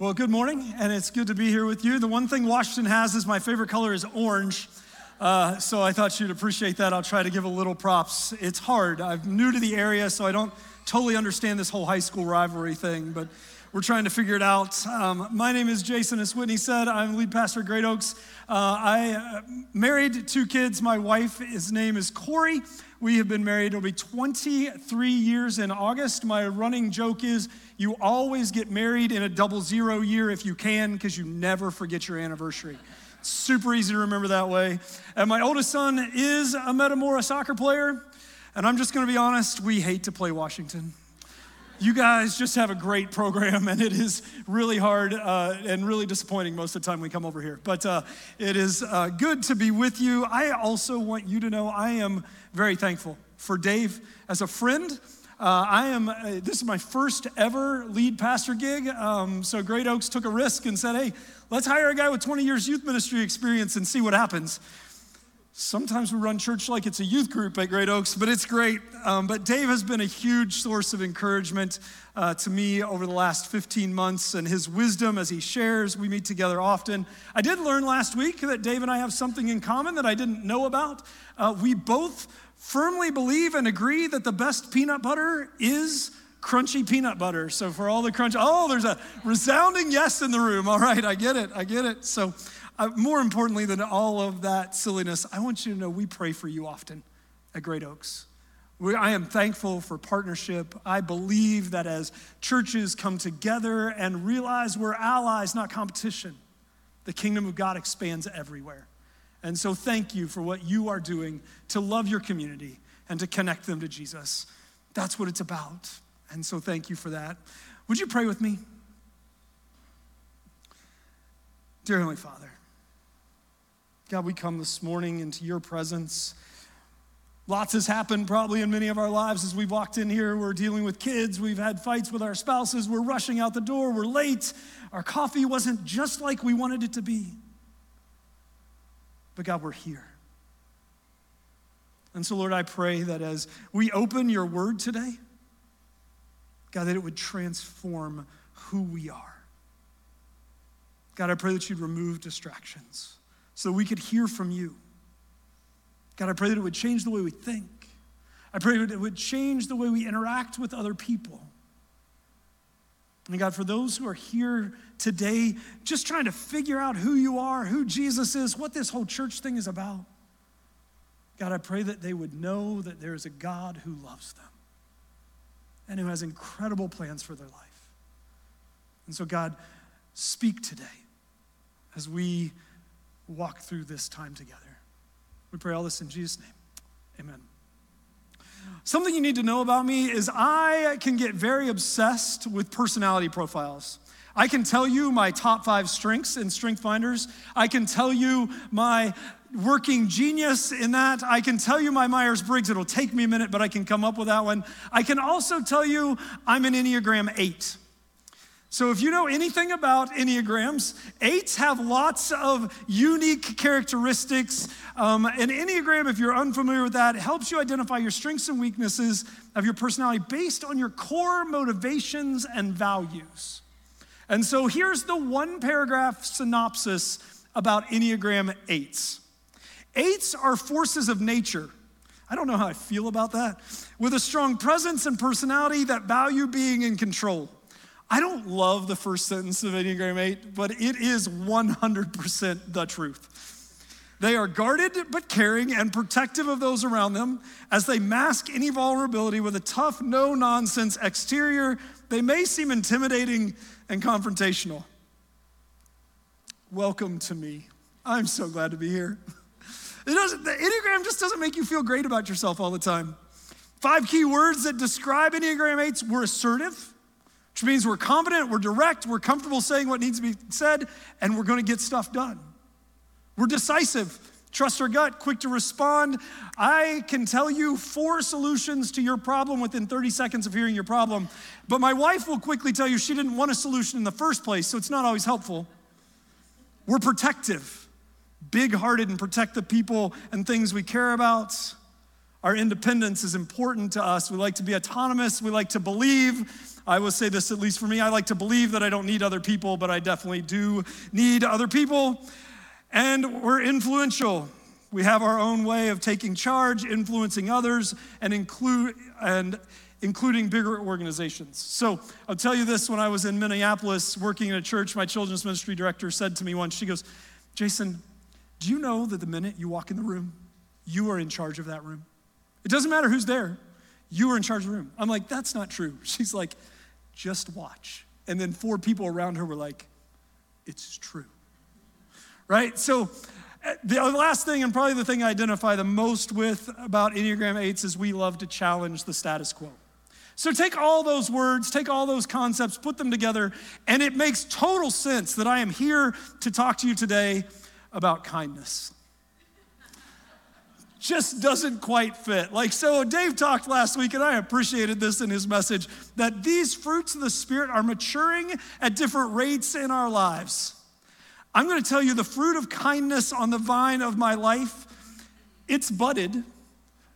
Well, good morning, and it's good to be here with you. The one thing Washington has is my favorite color is orange. Uh, so I thought you'd appreciate that. I'll try to give a little props. It's hard. I'm new to the area, so I don't totally understand this whole high school rivalry thing, but we're trying to figure it out. Um, my name is Jason, as Whitney said. I'm lead pastor at Great Oaks. Uh, I uh, married two kids. My wife, his name is Corey. We have been married, it'll be 23 years in August. My running joke is you always get married in a double zero year if you can, because you never forget your anniversary. Super easy to remember that way. And my oldest son is a Metamora soccer player. And I'm just gonna be honest, we hate to play Washington. You guys just have a great program, and it is really hard uh, and really disappointing most of the time we come over here. But uh, it is uh, good to be with you. I also want you to know I am very thankful for Dave as a friend. Uh, I am, uh, this is my first ever lead pastor gig. Um, so Great Oaks took a risk and said, hey, let's hire a guy with 20 years youth ministry experience and see what happens. Sometimes we run church like it's a youth group at Great Oaks, but it's great. Um, but Dave has been a huge source of encouragement uh, to me over the last 15 months, and his wisdom as he shares. We meet together often. I did learn last week that Dave and I have something in common that I didn't know about. Uh, we both firmly believe and agree that the best peanut butter is crunchy peanut butter. So for all the crunch, oh, there's a resounding yes in the room. All right, I get it. I get it. So uh, more importantly than all of that silliness, I want you to know we pray for you often at Great Oaks. We, I am thankful for partnership. I believe that as churches come together and realize we're allies, not competition, the kingdom of God expands everywhere. And so, thank you for what you are doing to love your community and to connect them to Jesus. That's what it's about. And so, thank you for that. Would you pray with me? Dear Heavenly Father, God, we come this morning into your presence. Lots has happened probably in many of our lives as we've walked in here. We're dealing with kids, we've had fights with our spouses, we're rushing out the door, we're late. Our coffee wasn't just like we wanted it to be. But God, we're here. And so, Lord, I pray that as we open your word today, God, that it would transform who we are. God, I pray that you'd remove distractions so we could hear from you. God, I pray that it would change the way we think. I pray that it would change the way we interact with other people. And God, for those who are here today just trying to figure out who you are, who Jesus is, what this whole church thing is about, God, I pray that they would know that there is a God who loves them and who has incredible plans for their life. And so, God, speak today as we walk through this time together. We pray all this in Jesus' name. Amen. Something you need to know about me is I can get very obsessed with personality profiles. I can tell you my top five strengths in Strength Finders. I can tell you my working genius in that. I can tell you my Myers Briggs. It'll take me a minute, but I can come up with that one. I can also tell you I'm an Enneagram 8. So, if you know anything about Enneagrams, eights have lots of unique characteristics. Um, an Enneagram, if you're unfamiliar with that, helps you identify your strengths and weaknesses of your personality based on your core motivations and values. And so, here's the one paragraph synopsis about Enneagram eights eights are forces of nature. I don't know how I feel about that. With a strong presence and personality that value being in control. I don't love the first sentence of Enneagram 8, but it is 100% the truth. They are guarded but caring and protective of those around them as they mask any vulnerability with a tough, no nonsense exterior. They may seem intimidating and confrontational. Welcome to me. I'm so glad to be here. It doesn't, the Enneagram just doesn't make you feel great about yourself all the time. Five key words that describe Enneagram 8s we're assertive, which means we're confident, we're direct, we're comfortable saying what needs to be said, and we're going to get stuff done. We're decisive, trust our gut, quick to respond. I can tell you four solutions to your problem within 30 seconds of hearing your problem, but my wife will quickly tell you she didn't want a solution in the first place, so it's not always helpful. We're protective, big hearted, and protect the people and things we care about. Our independence is important to us. We like to be autonomous. We like to believe. I will say this, at least for me, I like to believe that I don't need other people, but I definitely do need other people. And we're influential. We have our own way of taking charge, influencing others, and include and including bigger organizations. So I'll tell you this when I was in Minneapolis working in a church, my children's ministry director said to me once, she goes, Jason, do you know that the minute you walk in the room, you are in charge of that room? It doesn't matter who's there, you are in charge of the room. I'm like, that's not true. She's like, just watch. And then four people around her were like, it's true. Right? So uh, the last thing, and probably the thing I identify the most with about Enneagram 8s, is we love to challenge the status quo. So take all those words, take all those concepts, put them together, and it makes total sense that I am here to talk to you today about kindness. Just doesn't quite fit. Like, so Dave talked last week, and I appreciated this in his message that these fruits of the Spirit are maturing at different rates in our lives. I'm gonna tell you the fruit of kindness on the vine of my life, it's budded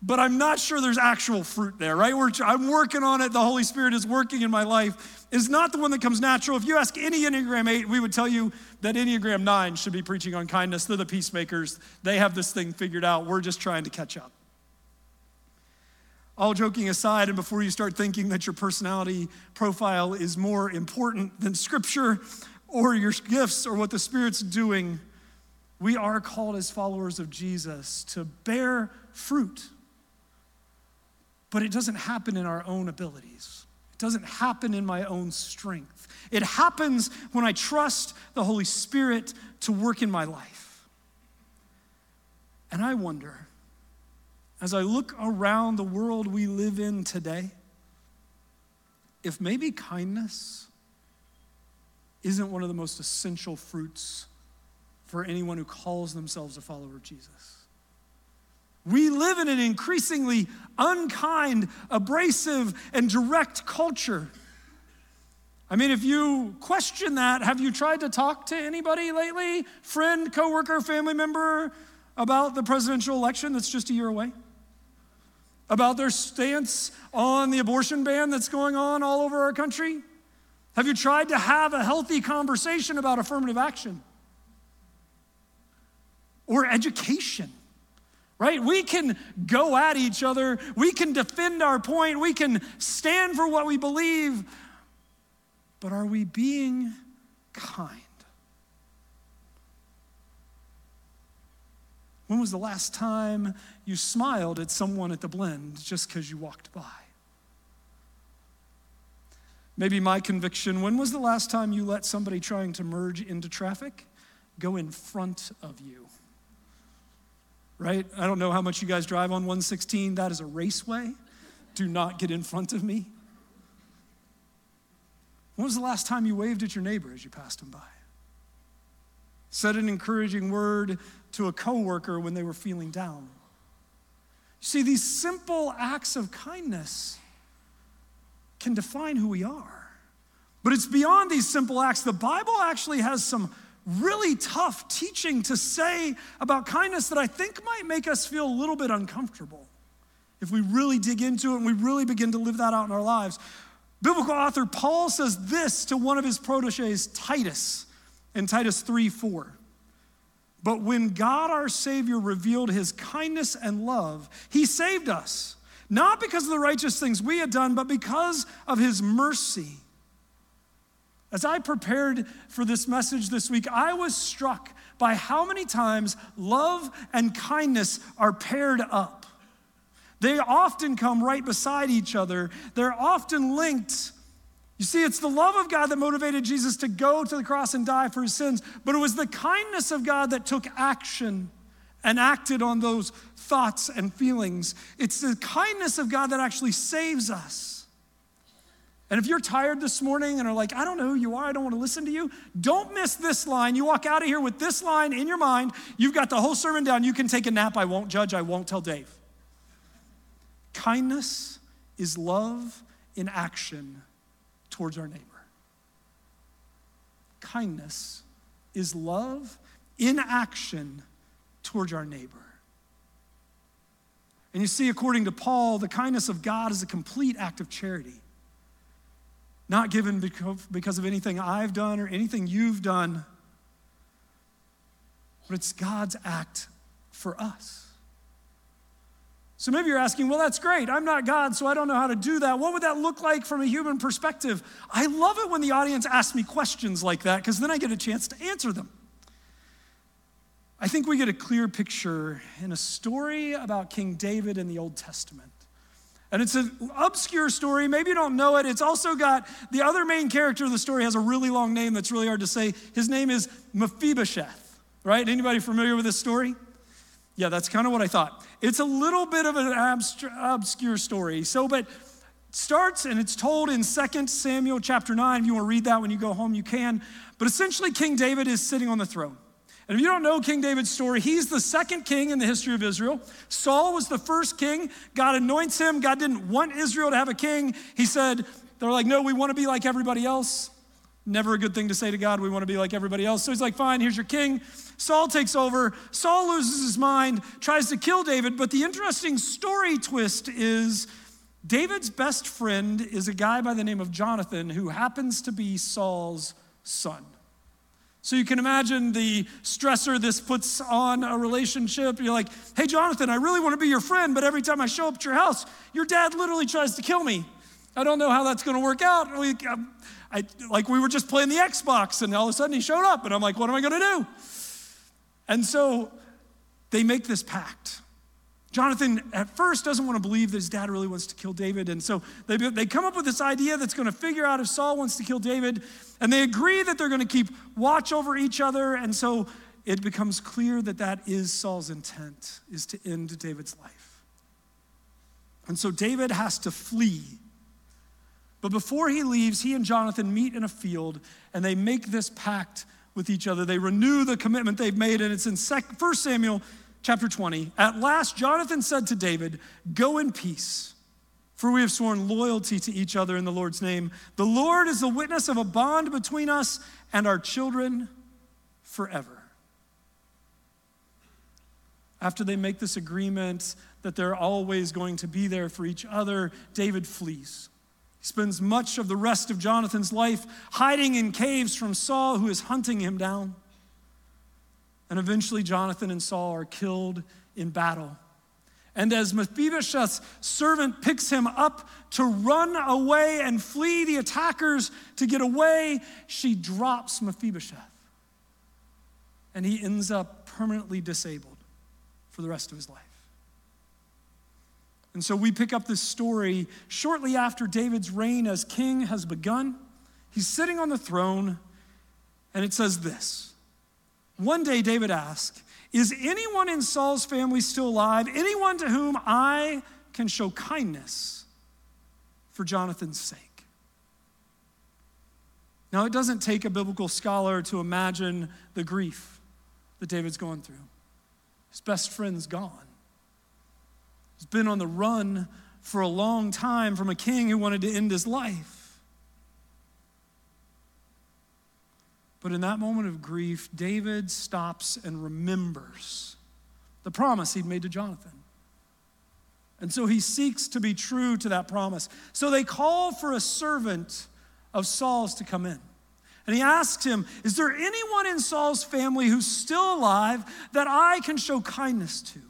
but I'm not sure there's actual fruit there, right? We're, I'm working on it. The Holy Spirit is working in my life. It's not the one that comes natural. If you ask any Enneagram 8, we would tell you that Enneagram 9 should be preaching on kindness. They're the peacemakers. They have this thing figured out. We're just trying to catch up. All joking aside, and before you start thinking that your personality profile is more important than Scripture or your gifts or what the Spirit's doing, we are called as followers of Jesus to bear fruit but it doesn't happen in our own abilities. It doesn't happen in my own strength. It happens when I trust the Holy Spirit to work in my life. And I wonder, as I look around the world we live in today, if maybe kindness isn't one of the most essential fruits for anyone who calls themselves a follower of Jesus. We live in an increasingly unkind, abrasive, and direct culture. I mean, if you question that, have you tried to talk to anybody lately? Friend, coworker, family member about the presidential election that's just a year away? About their stance on the abortion ban that's going on all over our country? Have you tried to have a healthy conversation about affirmative action? Or education? Right? We can go at each other, we can defend our point, we can stand for what we believe, but are we being kind? When was the last time you smiled at someone at the blend just because you walked by? Maybe my conviction when was the last time you let somebody trying to merge into traffic go in front of you? Right? I don't know how much you guys drive on 116. That is a raceway. Do not get in front of me. When was the last time you waved at your neighbor as you passed him by? Said an encouraging word to a coworker when they were feeling down. You see, these simple acts of kindness can define who we are. But it's beyond these simple acts. The Bible actually has some really tough teaching to say about kindness that I think might make us feel a little bit uncomfortable if we really dig into it and we really begin to live that out in our lives. Biblical author Paul says this to one of his proteges, Titus, in Titus 3 4. But when God our Savior revealed his kindness and love, he saved us, not because of the righteous things we had done, but because of his mercy as I prepared for this message this week, I was struck by how many times love and kindness are paired up. They often come right beside each other, they're often linked. You see, it's the love of God that motivated Jesus to go to the cross and die for his sins, but it was the kindness of God that took action and acted on those thoughts and feelings. It's the kindness of God that actually saves us. And if you're tired this morning and are like, I don't know who you are, I don't want to listen to you, don't miss this line. You walk out of here with this line in your mind. You've got the whole sermon down. You can take a nap. I won't judge, I won't tell Dave. Kindness is love in action towards our neighbor. Kindness is love in action towards our neighbor. And you see, according to Paul, the kindness of God is a complete act of charity. Not given because of anything I've done or anything you've done, but it's God's act for us. So maybe you're asking, well, that's great. I'm not God, so I don't know how to do that. What would that look like from a human perspective? I love it when the audience asks me questions like that because then I get a chance to answer them. I think we get a clear picture in a story about King David in the Old Testament. And it's an obscure story. Maybe you don't know it. It's also got the other main character of the story has a really long name that's really hard to say. His name is Mephibosheth, right? Anybody familiar with this story? Yeah, that's kind of what I thought. It's a little bit of an obscure story. So, but starts and it's told in 2 Samuel chapter 9. If you want to read that when you go home, you can. But essentially, King David is sitting on the throne. And if you don't know King David's story, he's the second king in the history of Israel. Saul was the first king. God anoints him. God didn't want Israel to have a king. He said, they're like, no, we want to be like everybody else. Never a good thing to say to God, we want to be like everybody else. So he's like, fine, here's your king. Saul takes over. Saul loses his mind, tries to kill David. But the interesting story twist is David's best friend is a guy by the name of Jonathan who happens to be Saul's son. So you can imagine the stressor this puts on a relationship. You're like, hey, Jonathan, I really want to be your friend, but every time I show up at your house, your dad literally tries to kill me. I don't know how that's going to work out. We, um, I, like we were just playing the Xbox, and all of a sudden he showed up, and I'm like, what am I going to do? And so they make this pact. Jonathan at first doesn't want to believe that his dad really wants to kill David. And so they, they come up with this idea that's going to figure out if Saul wants to kill David. And they agree that they're going to keep watch over each other. And so it becomes clear that that is Saul's intent, is to end David's life. And so David has to flee. But before he leaves, he and Jonathan meet in a field and they make this pact with each other. They renew the commitment they've made. And it's in 1 Samuel chapter 20. At last, Jonathan said to David, Go in peace, for we have sworn loyalty to each other in the Lord's name. The Lord is the witness of a bond between us and our children forever. After they make this agreement that they're always going to be there for each other, David flees. He spends much of the rest of Jonathan's life hiding in caves from Saul, who is hunting him down. And eventually, Jonathan and Saul are killed in battle. And as Mephibosheth's servant picks him up to run away and flee the attackers to get away, she drops Mephibosheth. And he ends up permanently disabled for the rest of his life. And so we pick up this story shortly after David's reign as king has begun. He's sitting on the throne, and it says this one day, David asked, Is anyone in Saul's family still alive? Anyone to whom I can show kindness for Jonathan's sake? Now, it doesn't take a biblical scholar to imagine the grief that David's going through. His best friend's gone. He's been on the run for a long time from a king who wanted to end his life. But in that moment of grief, David stops and remembers the promise he'd made to Jonathan. And so he seeks to be true to that promise. So they call for a servant of Saul's to come in. And he asks him, Is there anyone in Saul's family who's still alive that I can show kindness to?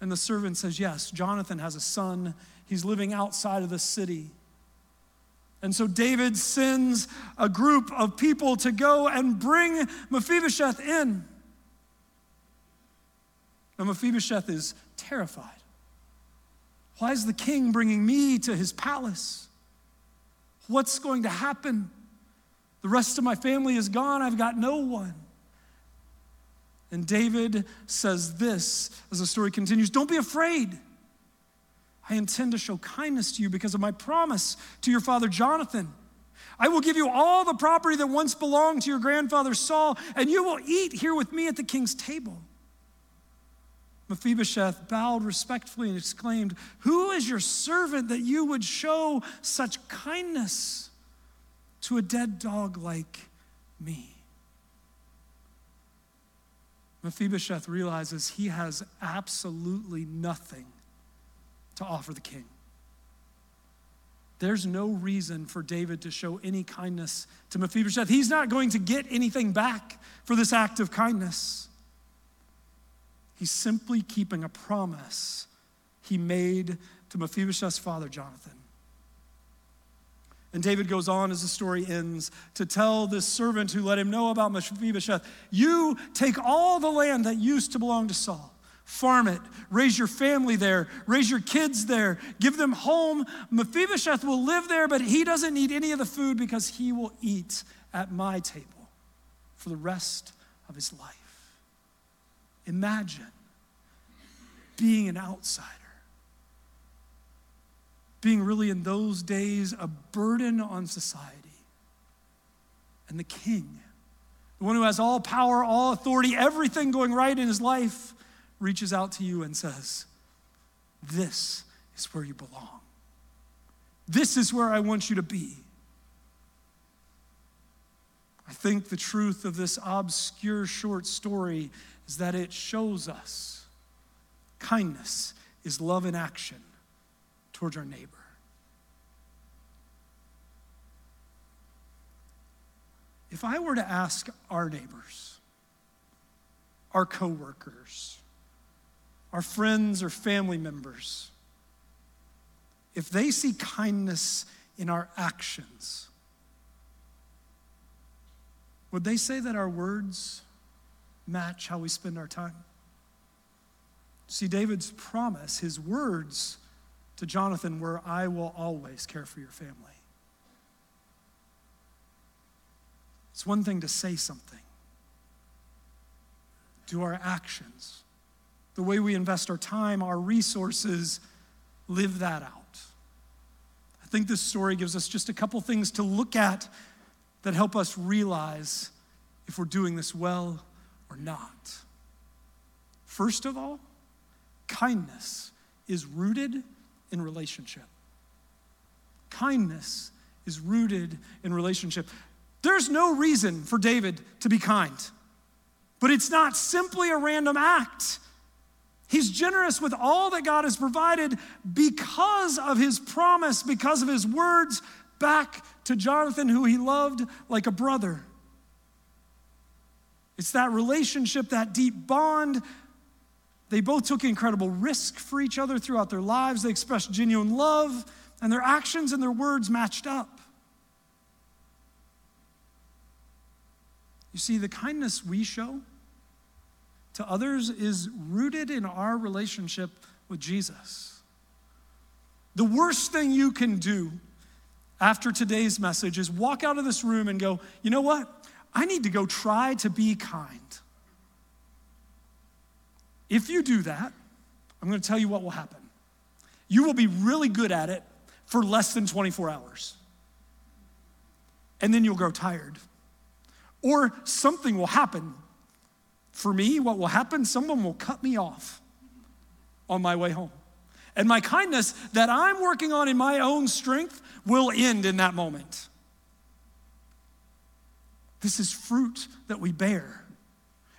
And the servant says, Yes, Jonathan has a son. He's living outside of the city. And so David sends a group of people to go and bring Mephibosheth in. Now, Mephibosheth is terrified. Why is the king bringing me to his palace? What's going to happen? The rest of my family is gone. I've got no one. And David says this as the story continues Don't be afraid. I intend to show kindness to you because of my promise to your father Jonathan. I will give you all the property that once belonged to your grandfather Saul, and you will eat here with me at the king's table. Mephibosheth bowed respectfully and exclaimed, Who is your servant that you would show such kindness to a dead dog like me? Mephibosheth realizes he has absolutely nothing to offer the king. There's no reason for David to show any kindness to Mephibosheth. He's not going to get anything back for this act of kindness. He's simply keeping a promise he made to Mephibosheth's father, Jonathan. And David goes on as the story ends to tell this servant who let him know about Mephibosheth You take all the land that used to belong to Saul, farm it, raise your family there, raise your kids there, give them home. Mephibosheth will live there, but he doesn't need any of the food because he will eat at my table for the rest of his life. Imagine being an outsider being really in those days a burden on society. And the king, the one who has all power, all authority, everything going right in his life, reaches out to you and says, This is where you belong. This is where I want you to be. I think the truth of this obscure short story is that it shows us kindness is love in action towards our neighbor. If I were to ask our neighbors, our coworkers, our friends or family members, if they see kindness in our actions, would they say that our words match how we spend our time? See, David's promise, his words to Jonathan were, I will always care for your family. It's one thing to say something. Do our actions, the way we invest our time, our resources, live that out. I think this story gives us just a couple things to look at that help us realize if we're doing this well or not. First of all, kindness is rooted in relationship. Kindness is rooted in relationship. There's no reason for David to be kind, but it's not simply a random act. He's generous with all that God has provided because of his promise, because of his words back to Jonathan, who he loved like a brother. It's that relationship, that deep bond they both took incredible risk for each other throughout their lives. They expressed genuine love, and their actions and their words matched up. You see, the kindness we show to others is rooted in our relationship with Jesus. The worst thing you can do after today's message is walk out of this room and go, you know what? I need to go try to be kind. If you do that, I'm going to tell you what will happen. You will be really good at it for less than 24 hours. And then you'll grow tired. Or something will happen. For me, what will happen? Someone will cut me off on my way home. And my kindness that I'm working on in my own strength will end in that moment. This is fruit that we bear.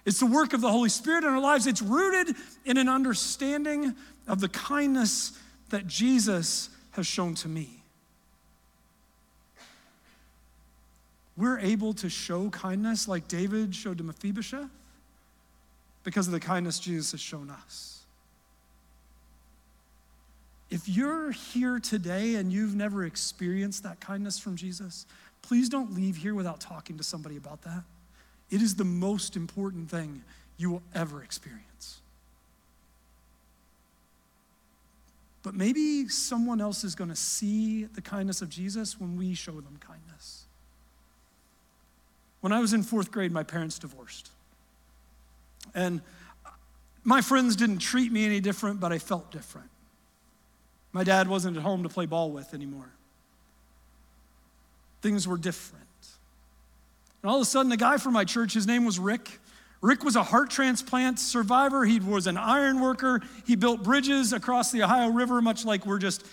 It's the work of the Holy Spirit in our lives. It's rooted in an understanding of the kindness that Jesus has shown to me. We're able to show kindness like David showed to Mephibosheth because of the kindness Jesus has shown us. If you're here today and you've never experienced that kindness from Jesus, please don't leave here without talking to somebody about that. It is the most important thing you will ever experience. But maybe someone else is going to see the kindness of Jesus when we show them kindness. When I was in fourth grade, my parents divorced. And my friends didn't treat me any different, but I felt different. My dad wasn't at home to play ball with anymore. Things were different. And all of a sudden, a guy from my church, his name was Rick. Rick was a heart transplant survivor. He was an iron worker. He built bridges across the Ohio River, much like we're just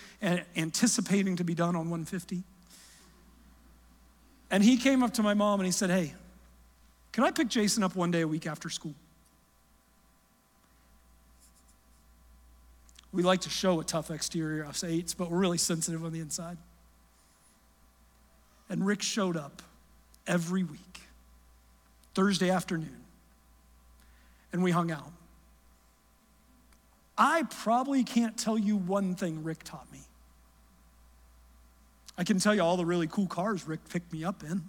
anticipating to be done on 150. And he came up to my mom and he said, Hey, can I pick Jason up one day a week after school? We like to show a tough exterior, us eights, but we're really sensitive on the inside. And Rick showed up every week, Thursday afternoon, and we hung out. I probably can't tell you one thing Rick taught me. I can tell you all the really cool cars Rick picked me up in.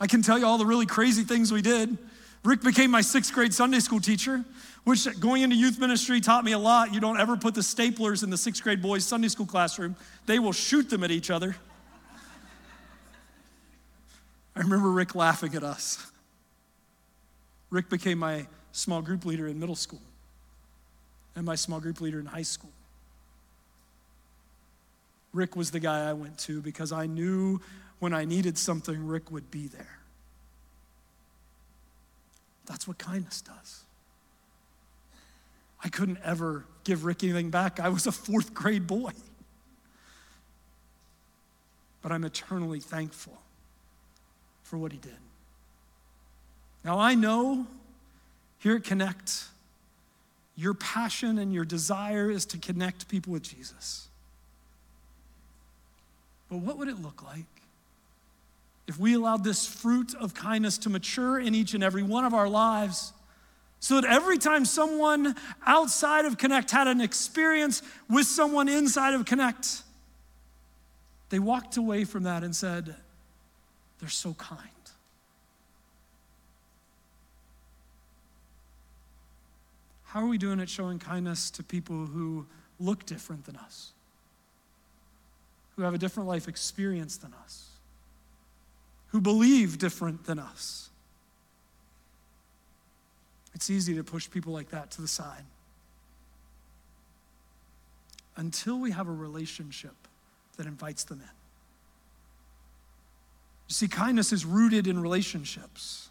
I can tell you all the really crazy things we did. Rick became my sixth grade Sunday school teacher, which going into youth ministry taught me a lot. You don't ever put the staplers in the sixth grade boys' Sunday school classroom, they will shoot them at each other. I remember Rick laughing at us. Rick became my small group leader in middle school and my small group leader in high school. Rick was the guy I went to because I knew when I needed something, Rick would be there. That's what kindness does. I couldn't ever give Rick anything back. I was a fourth grade boy. But I'm eternally thankful for what he did. Now, I know here at Connect, your passion and your desire is to connect people with Jesus. But what would it look like if we allowed this fruit of kindness to mature in each and every one of our lives? So that every time someone outside of Connect had an experience with someone inside of Connect, they walked away from that and said, They're so kind. How are we doing at showing kindness to people who look different than us, who have a different life experience than us, who believe different than us? It's easy to push people like that to the side. Until we have a relationship that invites them in. You see, kindness is rooted in relationships.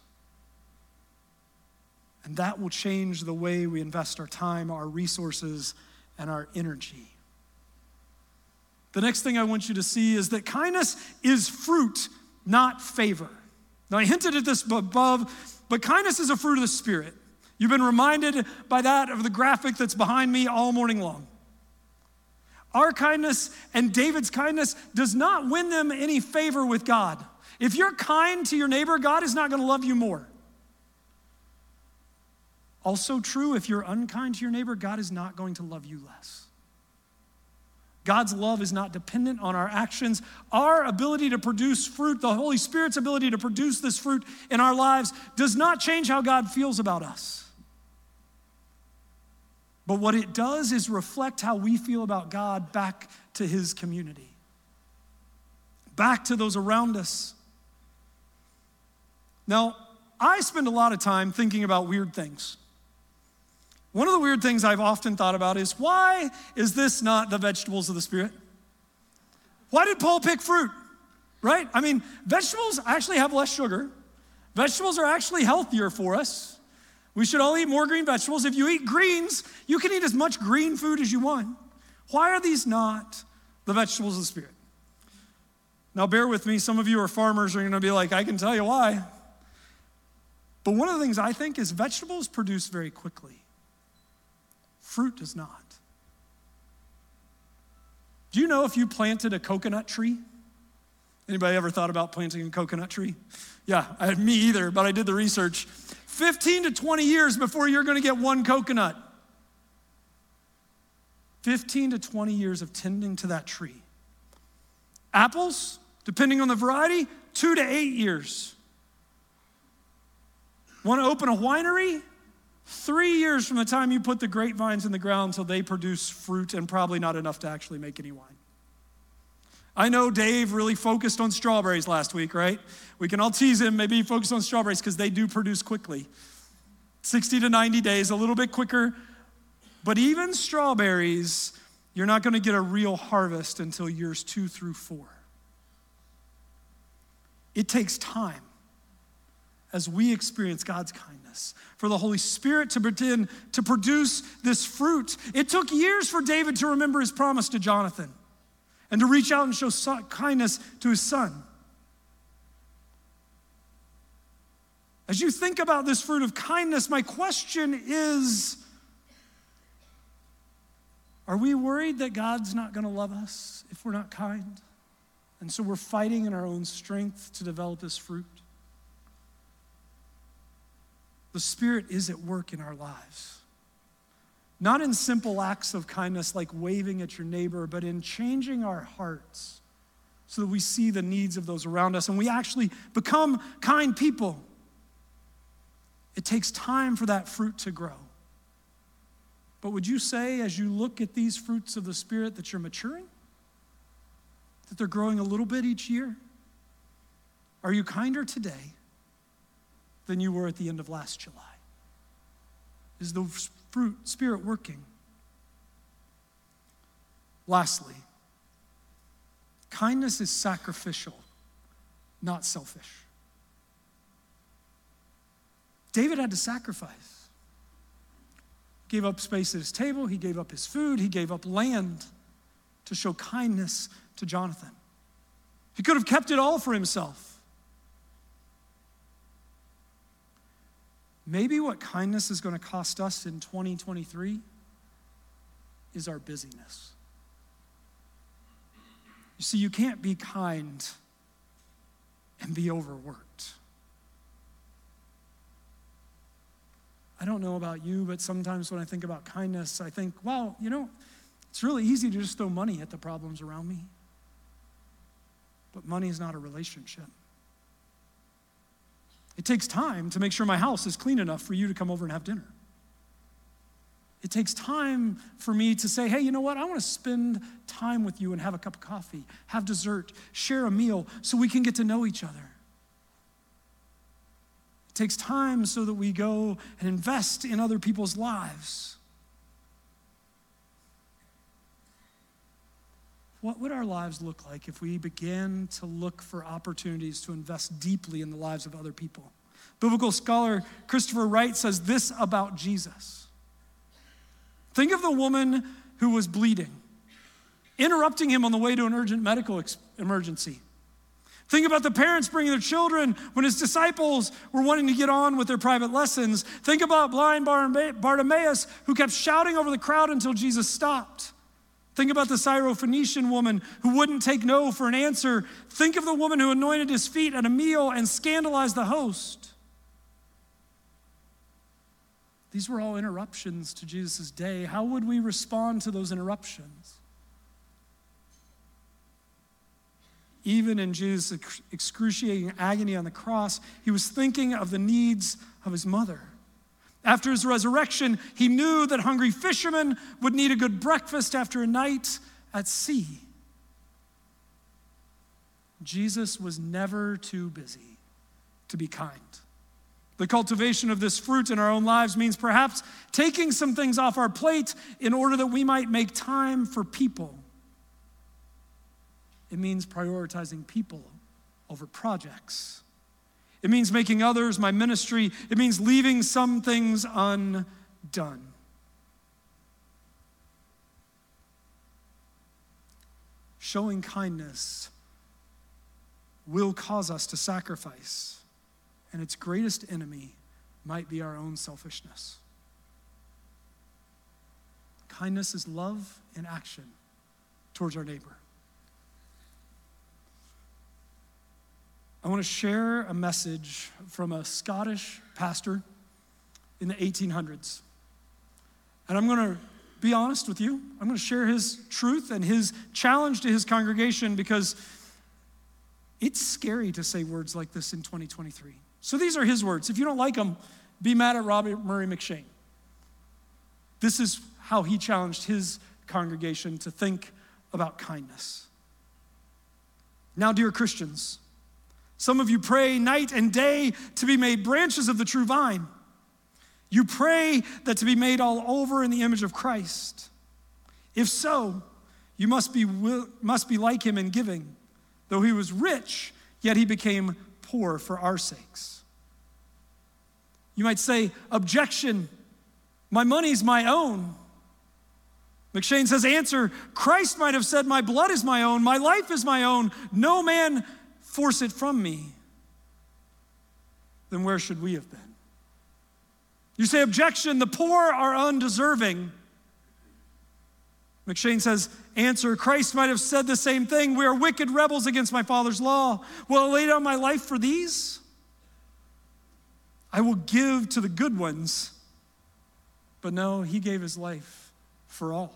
And that will change the way we invest our time, our resources, and our energy. The next thing I want you to see is that kindness is fruit, not favor. Now, I hinted at this above, but kindness is a fruit of the Spirit. You've been reminded by that of the graphic that's behind me all morning long. Our kindness and David's kindness does not win them any favor with God. If you're kind to your neighbor, God is not going to love you more. Also, true, if you're unkind to your neighbor, God is not going to love you less. God's love is not dependent on our actions. Our ability to produce fruit, the Holy Spirit's ability to produce this fruit in our lives, does not change how God feels about us. But what it does is reflect how we feel about God back to His community, back to those around us. Now, I spend a lot of time thinking about weird things. One of the weird things I've often thought about is why is this not the vegetables of the Spirit? Why did Paul pick fruit? Right? I mean, vegetables actually have less sugar. Vegetables are actually healthier for us. We should all eat more green vegetables. If you eat greens, you can eat as much green food as you want. Why are these not the vegetables of the Spirit? Now, bear with me. Some of you are farmers are going to be like, I can tell you why. But one of the things I think is vegetables produce very quickly. Fruit does not. Do you know if you planted a coconut tree? Anybody ever thought about planting a coconut tree? Yeah, me either, but I did the research. 15 to 20 years before you're going to get one coconut. 15 to 20 years of tending to that tree. Apples, depending on the variety, two to eight years. Want to open a winery? Three years from the time you put the grapevines in the ground until they produce fruit and probably not enough to actually make any wine. I know Dave really focused on strawberries last week, right? We can all tease him, maybe he focused on strawberries because they do produce quickly 60 to 90 days, a little bit quicker. But even strawberries, you're not going to get a real harvest until years two through four. It takes time as we experience God's kindness, for the Holy Spirit to begin to produce this fruit. It took years for David to remember his promise to Jonathan and to reach out and show kindness to his son. As you think about this fruit of kindness, my question is Are we worried that God's not going to love us if we're not kind? And so we're fighting in our own strength to develop this fruit. The Spirit is at work in our lives. Not in simple acts of kindness like waving at your neighbor, but in changing our hearts so that we see the needs of those around us and we actually become kind people. It takes time for that fruit to grow. But would you say, as you look at these fruits of the Spirit, that you're maturing? That they're growing a little bit each year? Are you kinder today than you were at the end of last July? Is the fruit, Spirit working? Lastly, kindness is sacrificial, not selfish. David had to sacrifice. Gave up space at his table, he gave up his food, he gave up land to show kindness to Jonathan. He could have kept it all for himself. Maybe what kindness is going to cost us in 2023 is our busyness. You see, you can't be kind and be overworked. I don't know about you, but sometimes when I think about kindness, I think, well, you know, it's really easy to just throw money at the problems around me. But money is not a relationship. It takes time to make sure my house is clean enough for you to come over and have dinner. It takes time for me to say, hey, you know what? I want to spend time with you and have a cup of coffee, have dessert, share a meal so we can get to know each other. It takes time so that we go and invest in other people's lives. What would our lives look like if we began to look for opportunities to invest deeply in the lives of other people? Biblical scholar Christopher Wright says this about Jesus. Think of the woman who was bleeding, interrupting him on the way to an urgent medical ex- emergency. Think about the parents bringing their children when his disciples were wanting to get on with their private lessons. Think about blind Bartimaeus who kept shouting over the crowd until Jesus stopped. Think about the Syrophoenician woman who wouldn't take no for an answer. Think of the woman who anointed his feet at a meal and scandalized the host. These were all interruptions to Jesus' day. How would we respond to those interruptions? Even in Jesus' excruciating agony on the cross, he was thinking of the needs of his mother. After his resurrection, he knew that hungry fishermen would need a good breakfast after a night at sea. Jesus was never too busy to be kind. The cultivation of this fruit in our own lives means perhaps taking some things off our plate in order that we might make time for people. It means prioritizing people over projects. It means making others my ministry. It means leaving some things undone. Showing kindness will cause us to sacrifice, and its greatest enemy might be our own selfishness. Kindness is love in action towards our neighbor. I want to share a message from a Scottish pastor in the 1800s. And I'm going to be honest with you. I'm going to share his truth and his challenge to his congregation because it's scary to say words like this in 2023. So these are his words. If you don't like them, be mad at Robert Murray M'Cheyne. This is how he challenged his congregation to think about kindness. Now, dear Christians, some of you pray night and day to be made branches of the true vine. You pray that to be made all over in the image of Christ. If so, you must be, must be like him in giving. Though he was rich, yet he became poor for our sakes. You might say, Objection, my money's my own. M'Cheyne says, Answer, Christ might have said, My blood is my own, my life is my own. No man force it from me, then where should we have been? You say, objection, the poor are undeserving. M'Cheyne says, Answer Christ might have said the same thing. We are wicked rebels against my Father's law. Will I lay down my life for these? I will give to the good ones. But no, he gave his life for all,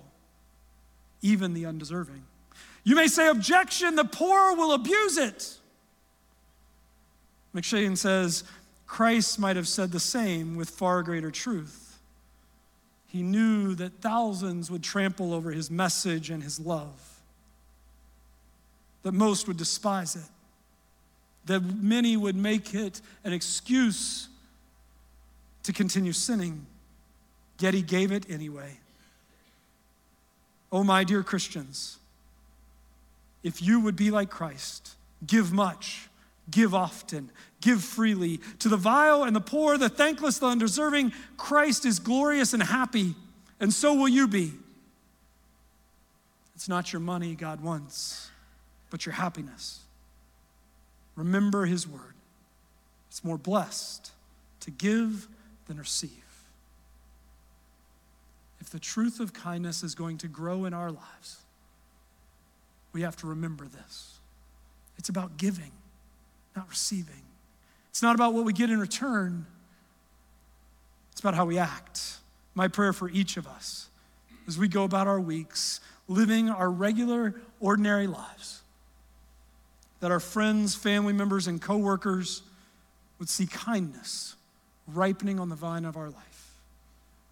even the undeserving. You may say, Objection, the poor will abuse it. M'Cheyne says, Christ might have said the same with far greater truth. He knew that thousands would trample over his message and his love, that most would despise it, that many would make it an excuse to continue sinning, yet he gave it anyway. Oh, my dear Christians, if you would be like Christ, give much, give often, give freely. To the vile and the poor, the thankless, the undeserving, Christ is glorious and happy, and so will you be. It's not your money God wants, but your happiness. Remember his word. It's more blessed to give than receive. If the truth of kindness is going to grow in our lives, we have to remember this. It's about giving, not receiving. It's not about what we get in return, it's about how we act. My prayer for each of us as we go about our weeks, living our regular, ordinary lives, that our friends, family members, and coworkers would see kindness ripening on the vine of our life,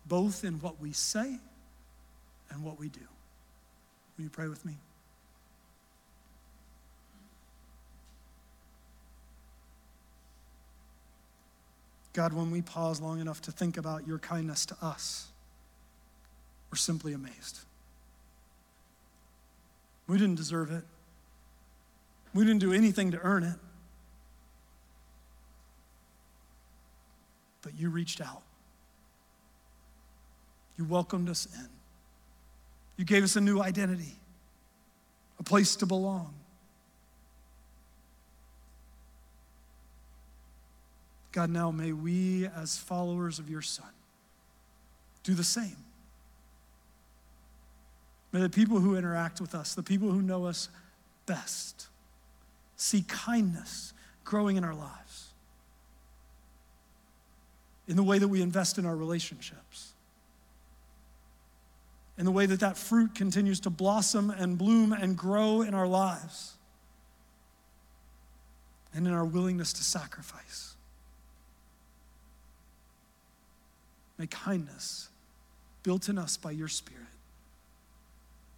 both in what we say and what we do. Will you pray with me? God, when we pause long enough to think about your kindness to us, we're simply amazed. We didn't deserve it. We didn't do anything to earn it. But you reached out. You welcomed us in. You gave us a new identity, a place to belong. God, now may we, as followers of your Son, do the same. May the people who interact with us, the people who know us best, see kindness growing in our lives, in the way that we invest in our relationships, in the way that that fruit continues to blossom and bloom and grow in our lives, and in our willingness to sacrifice. May kindness, built in us by your Spirit,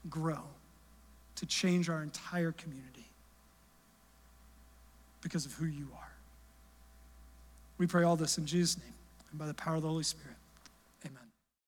grow to change our entire community because of who you are. We pray all this in Jesus' name and by the power of the Holy Spirit.